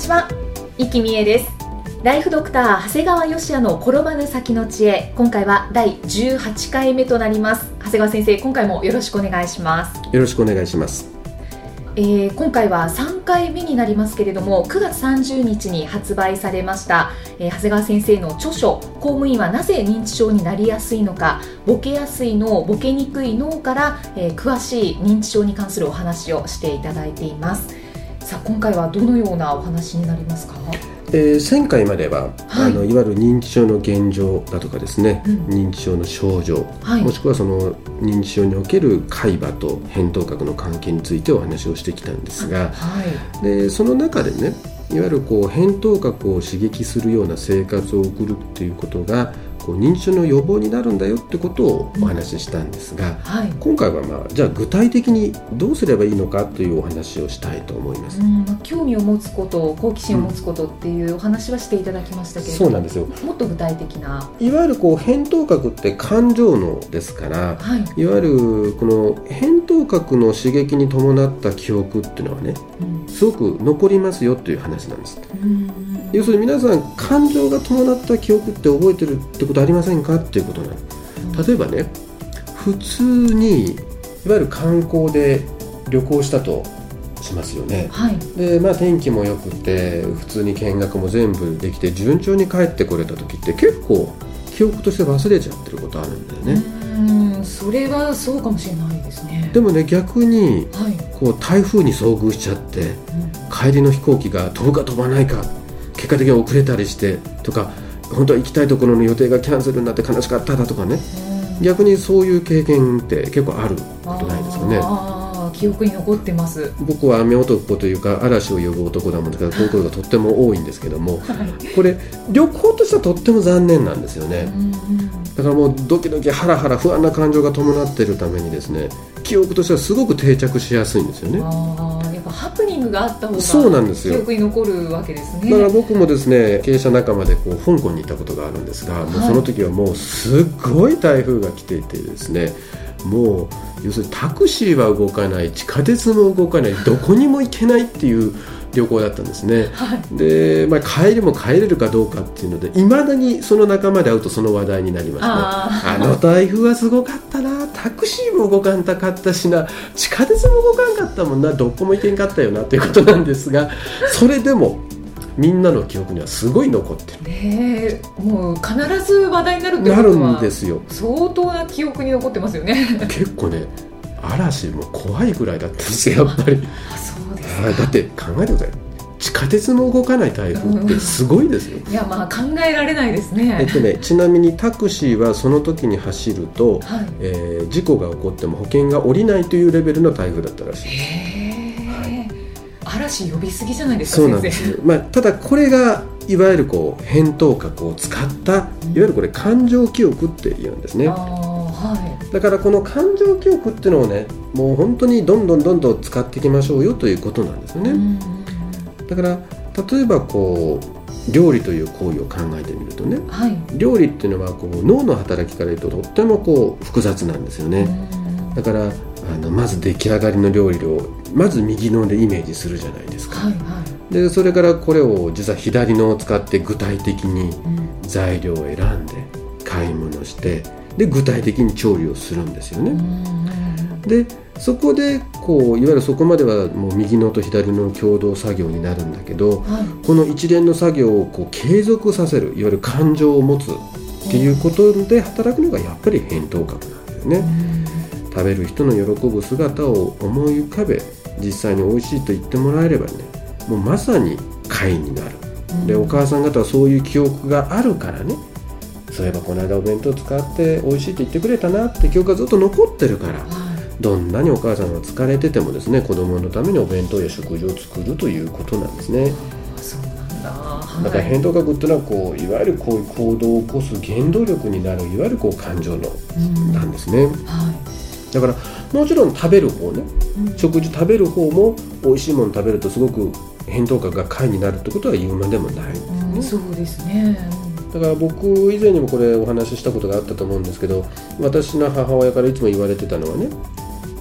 ちは、生きみえです。ライフドクター長谷川芳也の転ばぬ先の知恵。今回は第18回目となります。長谷川先生今回もよろしくお願いします。よろしくお願いします。えー今回は3回目になりますけれども9月30日に発売されました、えー長谷川先生の著書「公務員はなぜ認知症になりやすいのかボケやすい脳ボケにくい脳」から、えー詳しい認知症に関するお話をしていただいていますさあ今回はどのようなお話になりますか？えー前回までは、はい。い、あのいわゆる認知症の現状だとかですね、うん。認知症の症状、はい。もしくはその認知症における海馬と扁桃核の関係についてお話をしてきたんですがはい。でその中でねいわゆるこう扁桃核を刺激するような生活を送るっていうことがこう認知症の予防になるんだよってことをお話ししたんですが、はい。今回はまあじゃあ具体的にどうすればいいのかというお話をしたいと思います。うんまあ興味を持つこと好奇心を持つことっていうお話はしていただきましたけれども、そうなんですよ。もっと具体的な。いわゆるこう扁桃核って感情脳ですからはい、いわゆるこの扁桃核の刺激に伴った記憶っていうのはねうん。すごく残りますよという話なんです。うん要するに皆さん感情が伴った記憶って覚えてるってことありませんかっていうことなの。例えばね普通にいわゆる観光で旅行したとしますよね。はい。でまあ天気も良くて普通に見学も全部できて順調に帰ってこれた時って結構記憶として忘れちゃってることあるんだよね、うんそれはそうかもしれないですね。でもね逆にはい、こう台風に遭遇しちゃってうん。帰りの飛行機が飛ぶか飛ばないか結果的に遅れたりしてとか本当は行きたいところの予定がキャンセルになって悲しかっただとかね。逆にそういう経験って結構あることないですかね。記憶に残ってます。僕は雨男というか嵐を呼ぶ男だもんですからこうい。うことがとっても多いんですけども はい。これ旅行としてはとっても残念なんですよね。だからもうドキドキハラハラ不安な感情が伴っているためにですね記憶としてはすごく定着しやすいんですよねングがあった方がそうなんですよ。記憶に残るわけですね。だから僕もですね経営者仲間でこう香港に行ったことがあるんですが、もうその時はもうすっごい台風が来ていてですねもう要するにタクシーは動かない地下鉄も動かないどこにも行けないっていう旅行だったんですね。はい。で、まあ、帰りも帰れるかどうかっていうのでいまだにその仲間で会うとその話題になりますね。ああの台風はすごかったな。タクシーも動かんたかったしな。地下鉄も動かんかったもんな。どこも行けんかったよなということなんですが それでもみんなの記憶にはすごい残ってる。ねえもう必ず話題になるってこなるとはんですよ相当な記憶に残ってますよね。結構ね嵐も怖いぐらいだったんですよやっぱり。あそうはいだって考えてください。地下鉄も動かない台風ってすごいですよ。いやまあ考えられないですね。えっとね、ちなみにタクシーはその時に走ると、はい。えー事故が起こっても保険が下りないというレベルの台風だったらしいへえ嵐呼びすぎじゃないですそうか先生。なんですよ、まあ、ただこれがいわゆるこう扁桃核を使ったいわゆるこれ感情記憶って言うんですねはい。だからこの感情記憶っていうのをねもう本当にどんどんどんどん使っていきましょうよということなんですよね、うんだから例えばこう料理という行為を考えてみるとねはい。料理っていうのはこう脳の働きから言うととってもこう複雑なんですよね、うん。だからあのまず出来上がりの料理をまず右脳でイメージするじゃないですか、はいはい。でそれからこれを実は左脳を使って具体的にうん。材料を選んで買い物してで具体的に調理をするんですようね、んでそこでこういわゆるそこまではもう右脳と左脳の共同作業になるんだけどはい。この一連の作業をこう継続させるいわゆる感情を持つっていうことで働くのがやっぱり扁桃核なんですよね、食べる人の喜ぶ姿を思い浮かべ実際に美味しいと言ってもらえればねもうまさに会になる。でお母さん方はそういう記憶があるからねそういえばこの間お弁当使って美味しいって言ってくれたなって記憶がずっと残ってるからはい。どんなにお母さんが疲れててもですね子供のためにお弁当や食事を作るということなんですね。だ。から返答学っていうのはこういわゆるこういう行動を起こす原動力になるいわゆるこう感情のうんなんですね。はだからもちろん食べる方ねいうん。食事食べる方も美味しいもの食べるとすごく返答学が快になるってことは言うまでもない。んですねうんそうですねだから僕以前にもこれお話ししたことがあったと思うんですけど私の母親からいつも言われてたのはね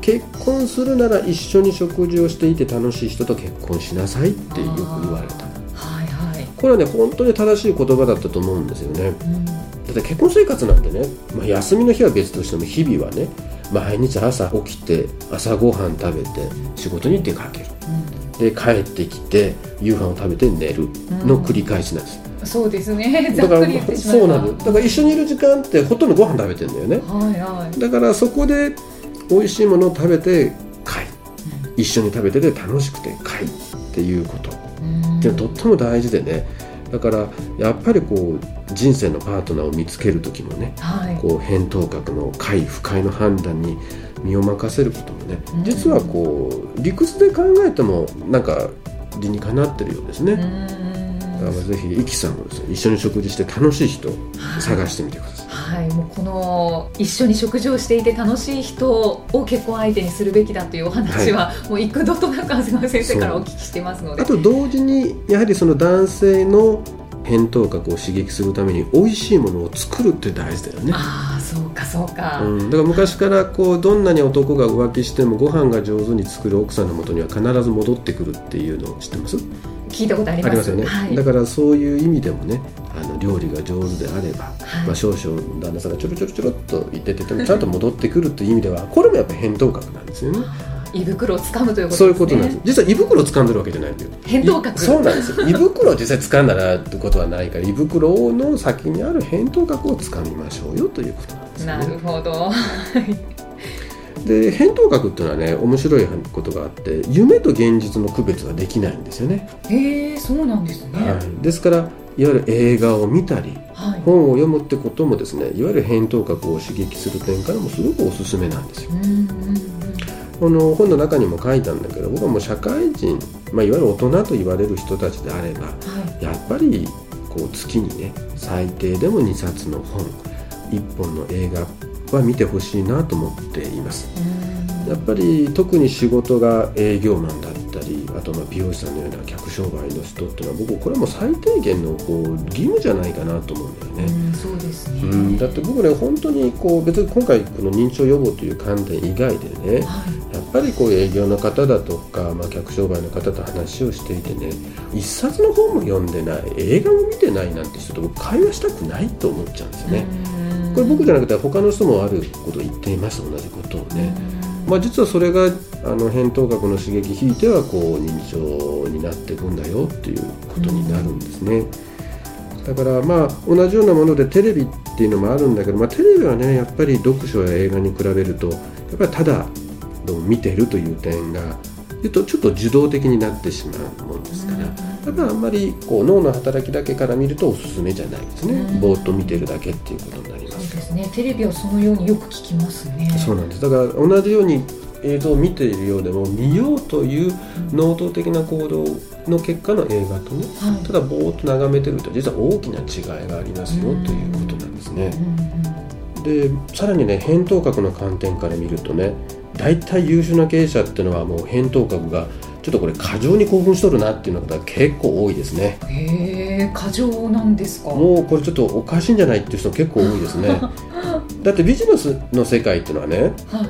結婚するなら一緒に食事をしていて楽しい人と結婚しなさいってよく言われた。はいはい。これはね本当に正しい言葉だったと思うんですよね。うん。だって結婚生活なんてね、まあ、休みの日は別としても日々はね毎日朝起きて朝ごはん食べて仕事に出かける。で帰ってきて夕飯を食べて寝るの繰り返しなんです、うんそうですね。ざだからそうなんだから一緒にいる時間ってほとんどご飯食べてんだよね。はいはい。だからそこで美味しいものを食べて帰一緒に食べてて楽しくて帰っていうこと。うん。ってとっても大事でね。だからやっぱりこう人生のパートナーを見つける時もねはい。こう返答学の快不快の判断に身を任せることもねうん。実はこう理屈で考えてもなんか理にかなってるようですね、うんだからぜひイキさんもですね一緒に食事して楽しい人を探してみてください、はい、もうこの一緒に食事をしていて楽しい人を結婚相手にするべきだというお話は、もう幾度となく長谷川先生からお聞きしてますので。あと同時にやはりその男性の返答覚を刺激するために美味しいものを作るって大事だよね。ああそうかそうか、うん、だから昔からこうどんなに男が浮気してもご飯が上手に作る奥さんのもとには必ず戻ってくるっていうのを知ってます？聞いたことあります。よね、はい、だからそういう意味でもねあの料理が上手であれば、はい。まあ、少々旦那さんがちょろちょろちょろっと言っててもちゃんと戻ってくるっていう意味ではこれもやっぱり返答覚なんですよね。胃袋を掴むということね。そういうことなんです。実は胃袋を掴んでるわけじゃないんだよ。返答覚いそうなんですよ。胃袋を実際掴んだらってことはないから胃袋の先にある返答覚を掴みましょうよということなんですよなねるほどで返答学っていうのはね面白いことがあって夢と現実の区別ができないんですよね、へえそうなんですね。はい、ですからいわゆる映画を見たりはい、本を読むってこともですねいわゆる返答学を刺激する点からもすごくおすすめなんですよ。この本の中にも書いたんだけど僕はもう社会人、まあ、いわゆる大人と言われる人たちであればはい。やっぱりこう月にね最低でも2冊の本1本の映画は見てほしいなと思っています。うん。やっぱり特に仕事が営業マンだったりあとまあ美容師さんのような客商売の人っていうのは僕これはもう最低限のこう義務じゃないかなと思うんだよね。うんそうですね、うん、だって僕ね本当にこう別に今回この認知症予防という観点以外でねはい。やっぱりこう営業の方だとか、まあ、客商売の方と話をしていてね一冊の本も読んでない映画も見てないなんて人と僕会話したくないと思っちゃうんですよね。うんこれ僕じゃなくて他の人もあることを言っていました同じことをね。まあ、実はそれがあの扁桃核の刺激ひいてはこう認知症になっていくんだよっていうことになるんですね。だからまあ同じようなものでテレビっていうのもあるんだけど、まあ、テレビはねやっぱり読書や映画に比べるとやっぱりただ見てるという点が言うとちょっと受動的になってしまうもんですから、やっぱりあんまりこう脳の働きだけから見るとおすすめじゃないですね、うんぼーっと見てるだけっていうことにな。ですね。テレビはそのようによく聞きますね。そうなんです。だから同じように映像を見ているようでも見ようという能動的な行動の結果の映画とねはい。ただぼーっと眺めてると実は大きな違いがありますようんということなんですね。うんうんでさらにね扁桃核の観点から見るとね大体優秀な経営者っていうのはもう扁桃核がちょっとこれ過剰に興奮しとるなっていうのが結構多いですね。へえ過剰なんですか？もうこれちょっとおかしいんじゃないっていう人結構多いですね。だってビジネスの世界っていうのはねはい。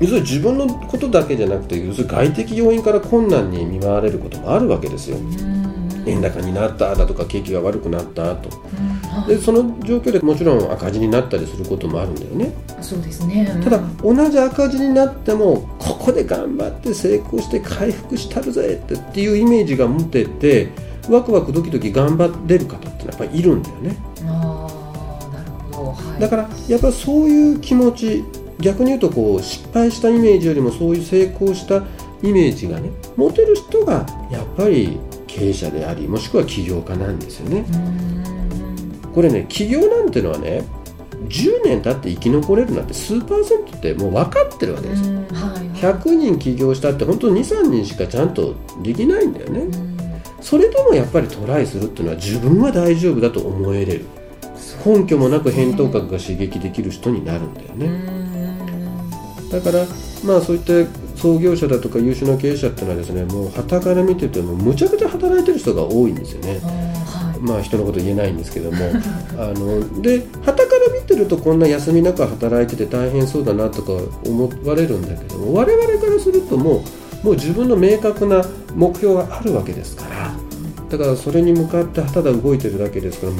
要するに自分のことだけじゃなくて要するに外的要因から困難に見舞われることもあるわけですよ。うん円高になっただとか景気が悪くなったと。でその状況でもちろん赤字になったりすることもあるんだよね。そうですね。ただ同じ赤字になってもここで頑張って成功して回復したるぜってっていうイメージが持ててワクワクドキドキ頑張れる方ってやっぱりいるんだよね。ああなるほど。はい。だからやっぱそういう気持ち逆に言うとこう失敗したイメージよりもそういう成功したイメージがね持てる人がやっぱり経営者でありもしくは起業家なんですよね。うん。これね企業なんてのはね10年経って生き残れるなんて数パーセントってもう分かってるわけですよ、はいはい、100人起業したって本当に23人しかちゃんとできないんだよね、うん。それでもやっぱりトライするっていうのは自分は大丈夫だと思えれる。根拠もなく返答格が刺激できる人になるんだようね、ん。だからまあそういった創業者だとか優秀な経営者っていうのはですねもう傍から見ててもむちゃくちゃ働いてる人が多いんですよね。はい。まあ人のこと言えないんですけども。あので傍から見てるとこんな休みなく働いてて大変そうだなとか思われるんだけども我々からするともうもう自分の明確な目標があるわけですから。だからそれに向かってただ動いてるだけですから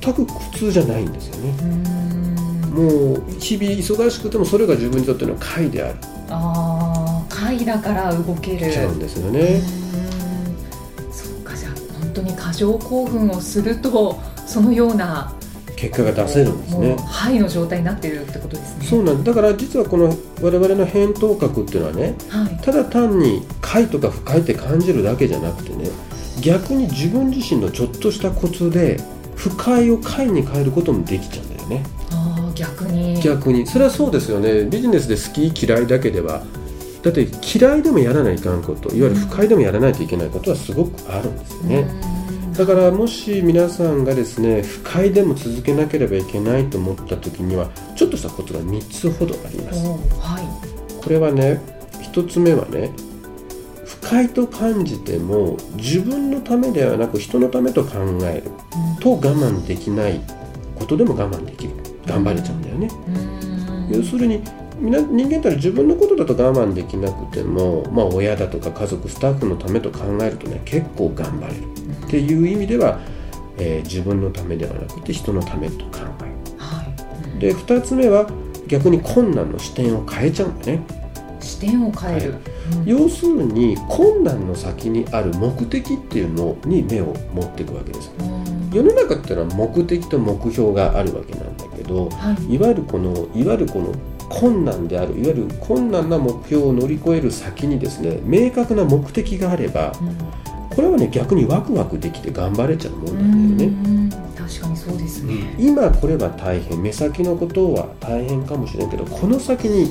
全く苦痛じゃないんですよね。うん。もう日々忙しくてもそれが自分にとっての快である。あだから動ける。ちゃうんですよね、うん。そうかじゃあ本当に過剰興奮をするとそのような結果が出せるんですね。もうハイの状態になってるってことですねそうなんだから実はこの我々の返答格っていうのはねはいただ単に快とか不快って感じるだけじゃなくてね逆に自分自身のちょっとしたコツで不快を快に変えることもできちゃうんだよねああ逆に逆にそれはそうですよねビジネスで好き嫌いだけではだって嫌いでもやらないかんこといわゆる不快でもやらないといけないことはすごくあるんですよね、うん。だからもし皆さんがですね不快でも続けなければいけないと思った時にはちょっとしたコツが3つほどあります。はい。これはね1つ目はね不快と感じても自分のためではなく人のためと考えると我慢できないことでも我慢できる。頑張れちゃうんだよね、うん。要するに人間って自分のことだと我慢できなくても、まあ、親だとか家族スタッフのためと考えるとね結構頑張れる。っていう意味では、えー自分のためではなくて人のためと考える。はい。で2つ目は逆に困難の視点を変えちゃうんだね。視点を変える、うん。要するに困難の先にある目的っていうのに目を持っていくわけです。うん。世の中っていうのは目的と目標があるわけなんだけどはい。いわゆるこのいわゆるこの困難であるいわゆる困難な目標を乗り越える先にですね明確な目的があればこれはね逆にワクワクできて頑張れちゃうもんうなんだよね、ん。確かにそうですね、今これは大変目先のことは大変かもしれんけどこの先に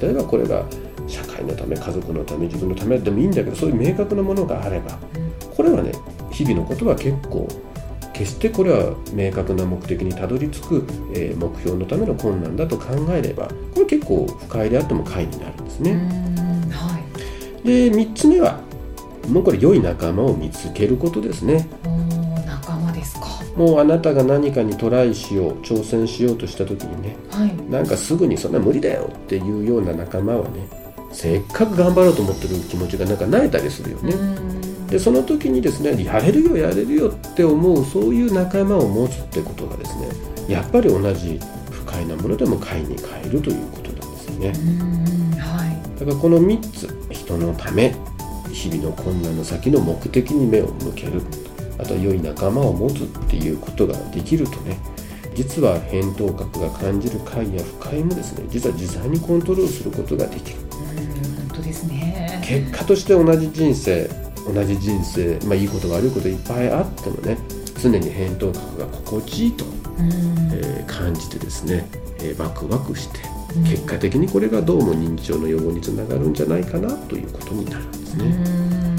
例えばこれが社会のため家族のため自分のためでもいいんだけどそういう明確なものがあればこれはね日々のことは結構決してこれは明確な目的にたどり着く、えー目標のための困難だと考えればこれ結構不快であっても快になるんですうんね。はいで3つ目はもうこれ良い仲間を見つけることですね。仲間ですかもうあなたが何かにトライしよう挑戦しようとした時にねはいなんかすぐにそんな無理だよっていうような仲間はねせっかく頑張ろうと思ってる気持ちがなんか慣れたりするよね。うんでその時にですねやれるよやれるよって思うそういう仲間を持つってことがですねやっぱり同じ不快なものでも快に変えるということなんですよね。うんはい。だからこの3つ人のため日々の困難の先の目的に目を向ける。あとは良い仲間を持つっていうことができるとね実は返答格が感じる快や不快もですね実は自在にコントロールすることができる。うん本当ですね。結果として同じ人生同じ人生、まあ、いいこと悪いこといっぱいあってもね常に返答格が心地いいと、うんえー感じてですね、えーワクワクしてうん結果的にこれがどうも認知症の予防につながるんじゃないかなということになるんですうね。ん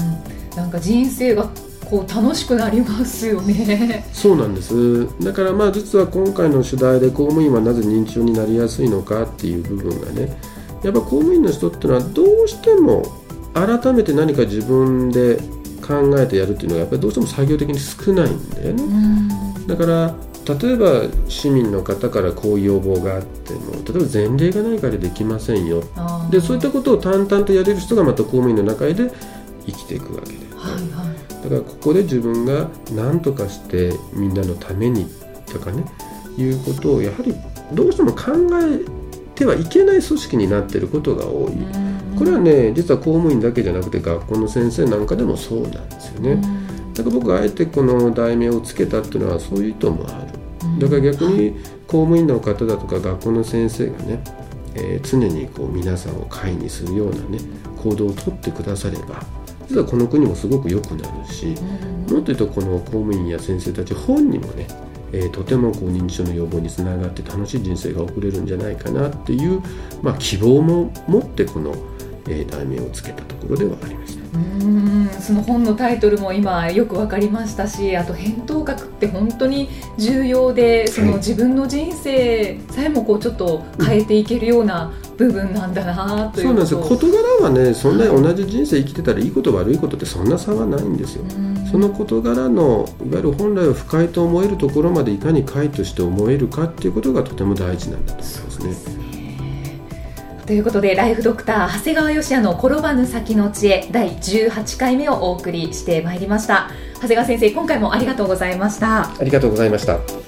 なんか人生がこう楽しくなりますよね。そうなんですだからまあ実は今回の取材で公務員はなぜ認知症になりやすいのかっていう部分がねやっぱ公務員の人っていうのはどうしても改めて何か自分で考えてやるっていうのがやっぱりどうしても作業的に少ないんだよね。だから例えば市民の方からこういう要望があっても例えば前例がないからできませんよ。でそういったことを淡々とやれる人がまた公務員の中で生きていくわけで、はいはい。だからここで自分が何とかしてみんなのためにとかねいうことをやはりどうしても考えてはいけない組織になっていることが多い。これはね実は公務員だけじゃなくて学校の先生なんかでもそうなんですよね。だから僕があえてこの題名をつけたっていうのはそういう意図もある。だから逆に公務員の方だとか学校の先生がね、えー常にこう皆さんを会にするようなね行動をとってくだされば実はこの国もすごく良くなるしもっと言うとこの公務員や先生たち本人もね、ええー、とてもこう認知症の予防につながって楽しい人生が送れるんじゃないかなっていう、まあ、希望も持ってこの、えー、題名をつけたところではありました。うんその本のタイトルも今よく分かりましたしあと扁桃核って本当に重要でその自分の人生さえもこうちょっと変えていけるような部分なんだなという、そうなんですよ。事柄はねそんなに同じ人生生きてたらいいこと悪いことってそんな差はないんですよ。その事柄のいわゆる本来は不快と思えるところまでいかに快として思えるかっていうことがとても大事なんだと思いますね。ということでライフドクター長谷川芳也の転ばぬ先の知恵第18回目をお送りしてまいりました。長谷川先生今回もありがとうございました。ありがとうございました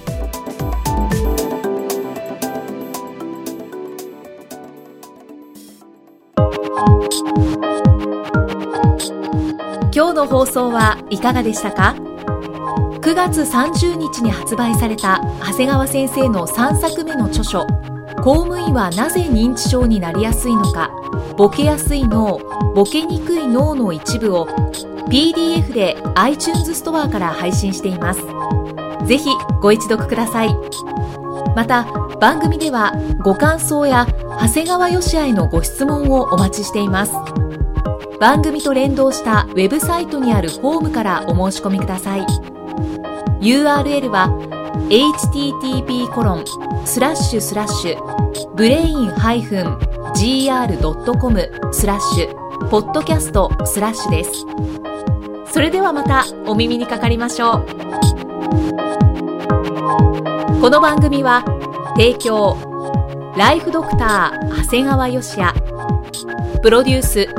放送はいかがでしたか？9月30日に発売された長谷川先生の3作目の著書公務員はなぜ認知症になりやすいのか？ボケやすい脳ボケにくい脳の一部を PDF で iTunes ストアから配信しています。ぜひご一読ください。また番組ではご感想や長谷川義也へのご質問をお待ちしています。番組と連動したウェブサイトにあるホームからお申し込みください。URL は http コロンスラッシュスラッシュブレイン -gr.com スラッシュポッドキャストスラッシュです。それではまたお耳にかかりましょう。この番組は提供ライフドクター長谷川芳也。プロデュース